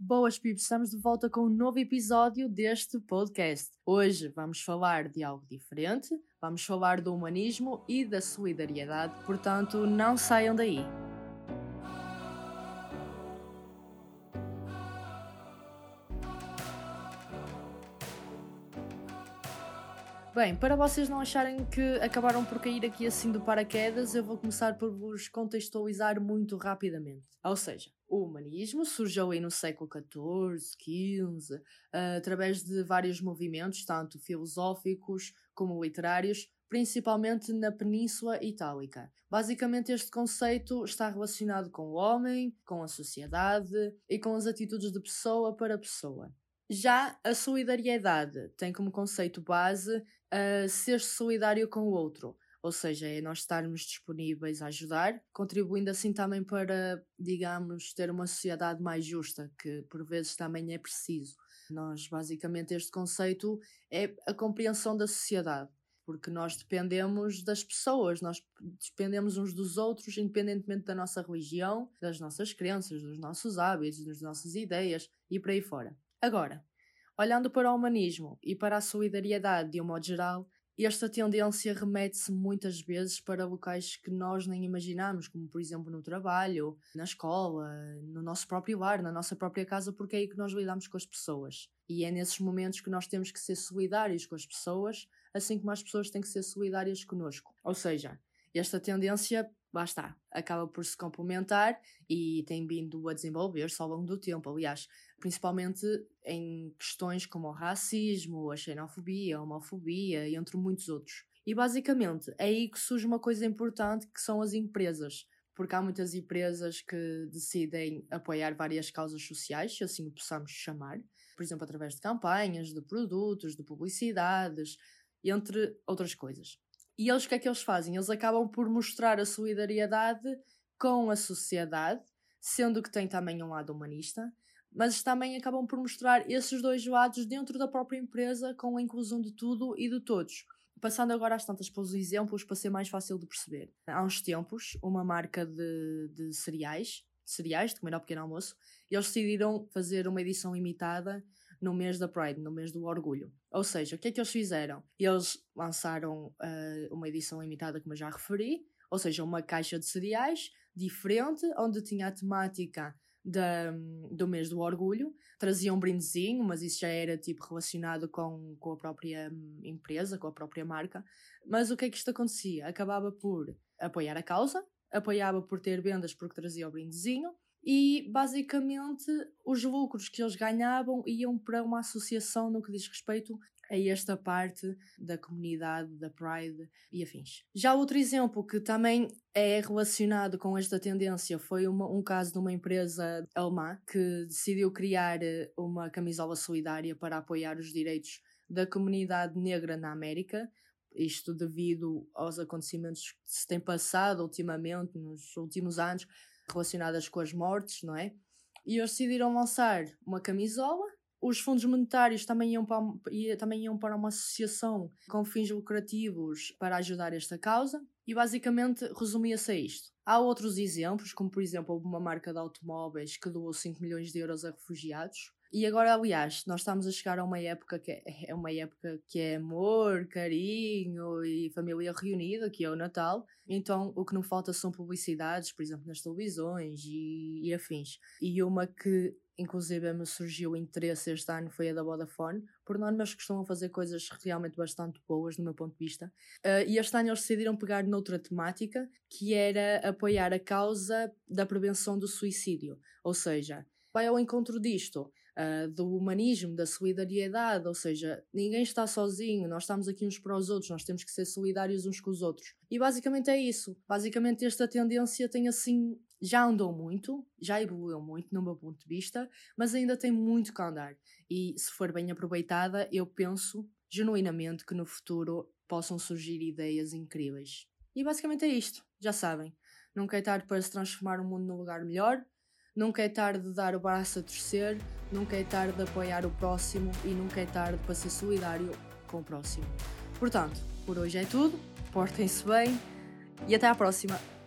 Boas pips, estamos de volta com um novo episódio deste podcast. Hoje vamos falar de algo diferente, vamos falar do humanismo e da solidariedade, portanto não saiam daí. Bem, para vocês não acharem que acabaram por cair aqui assim do paraquedas, eu vou começar por vos contextualizar muito rapidamente. Ou seja, o humanismo surgiu aí no século XIV, XV, através de vários movimentos, tanto filosóficos como literários, principalmente na Península Itálica. Basicamente, este conceito está relacionado com o homem, com a sociedade e com as atitudes de pessoa para pessoa. Já a solidariedade tem como conceito base uh, ser solidário com o outro, ou seja, é nós estarmos disponíveis a ajudar, contribuindo assim também para, digamos, ter uma sociedade mais justa, que por vezes também é preciso. Nós, basicamente, este conceito é a compreensão da sociedade, porque nós dependemos das pessoas, nós dependemos uns dos outros, independentemente da nossa religião, das nossas crenças, dos nossos hábitos, das nossas ideias e por aí fora. Agora, olhando para o humanismo e para a solidariedade de um modo geral, esta tendência remete-se muitas vezes para locais que nós nem imaginamos, como por exemplo no trabalho, na escola, no nosso próprio lar, na nossa própria casa, porque é aí que nós lidamos com as pessoas. E é nesses momentos que nós temos que ser solidários com as pessoas, assim como as pessoas têm que ser solidárias conosco. Ou seja, esta tendência está, acaba por se complementar e tem vindo a desenvolver-se ao longo do tempo. Aliás, principalmente em questões como o racismo, a xenofobia, a homofobia entre muitos outros. E basicamente é aí que surge uma coisa importante que são as empresas. Porque há muitas empresas que decidem apoiar várias causas sociais, se assim o possamos chamar, por exemplo, através de campanhas, de produtos, de publicidades, entre outras coisas. E eles o que é que eles fazem? Eles acabam por mostrar a solidariedade com a sociedade, sendo que tem também um lado humanista, mas também acabam por mostrar esses dois lados dentro da própria empresa com a inclusão de tudo e de todos. Passando agora às tantas para os exemplos para ser mais fácil de perceber. Há uns tempos, uma marca de, de cereais, de cereais, de comer ao pequeno almoço, eles decidiram fazer uma edição limitada no mês da Pride, no mês do orgulho. Ou seja, o que é que eles fizeram? Eles lançaram uh, uma edição limitada, como eu já referi, ou seja, uma caixa de cereais diferente, onde tinha a temática do mês do orgulho, trazia um brindezinho, mas isso já era tipo relacionado com, com a própria hum, empresa, com a própria marca. Mas o que é que isto acontecia? Acabava por apoiar a causa, apoiava por ter vendas porque trazia o brindezinho, e basicamente os lucros que eles ganhavam iam para uma associação no que diz respeito a esta parte da comunidade da Pride e afins. Já outro exemplo que também é relacionado com esta tendência foi uma, um caso de uma empresa alemã que decidiu criar eh, uma camisola solidária para apoiar os direitos da comunidade negra na América, isto devido aos acontecimentos que se têm passado ultimamente, nos últimos anos, relacionadas com as mortes, não é? E eles decidiram lançar uma camisola. Os fundos monetários também iam, para, também iam para uma associação com fins lucrativos para ajudar esta causa. E basicamente resumia-se a isto. Há outros exemplos, como por exemplo uma marca de automóveis que doou 5 milhões de euros a refugiados. E agora, aliás, nós estamos a chegar a uma época que é, é uma época que é amor, carinho e família reunida, que é o Natal. Então, o que não falta são publicidades, por exemplo, nas televisões e, e afins. E uma que, inclusive, me surgiu interesse este ano foi a da Vodafone. Por norma, eles costumam fazer coisas realmente bastante boas, no meu ponto de vista. Uh, e este ano eles decidiram pegar noutra temática, que era apoiar a causa da prevenção do suicídio. Ou seja, vai ao encontro disto uh, do humanismo, da solidariedade, ou seja, ninguém está sozinho, nós estamos aqui uns para os outros, nós temos que ser solidários uns com os outros. E basicamente é isso. Basicamente esta tendência tem assim, já andou muito, já evoluiu muito no meu ponto de vista, mas ainda tem muito que andar. E se for bem aproveitada, eu penso genuinamente que no futuro possam surgir ideias incríveis. E basicamente é isto, já sabem. Nunca é tarde para se transformar o mundo num lugar melhor. Nunca é tarde de dar o braço a torcer, nunca é tarde de apoiar o próximo e nunca é tarde para ser solidário com o próximo. Portanto, por hoje é tudo, portem-se bem e até à próxima!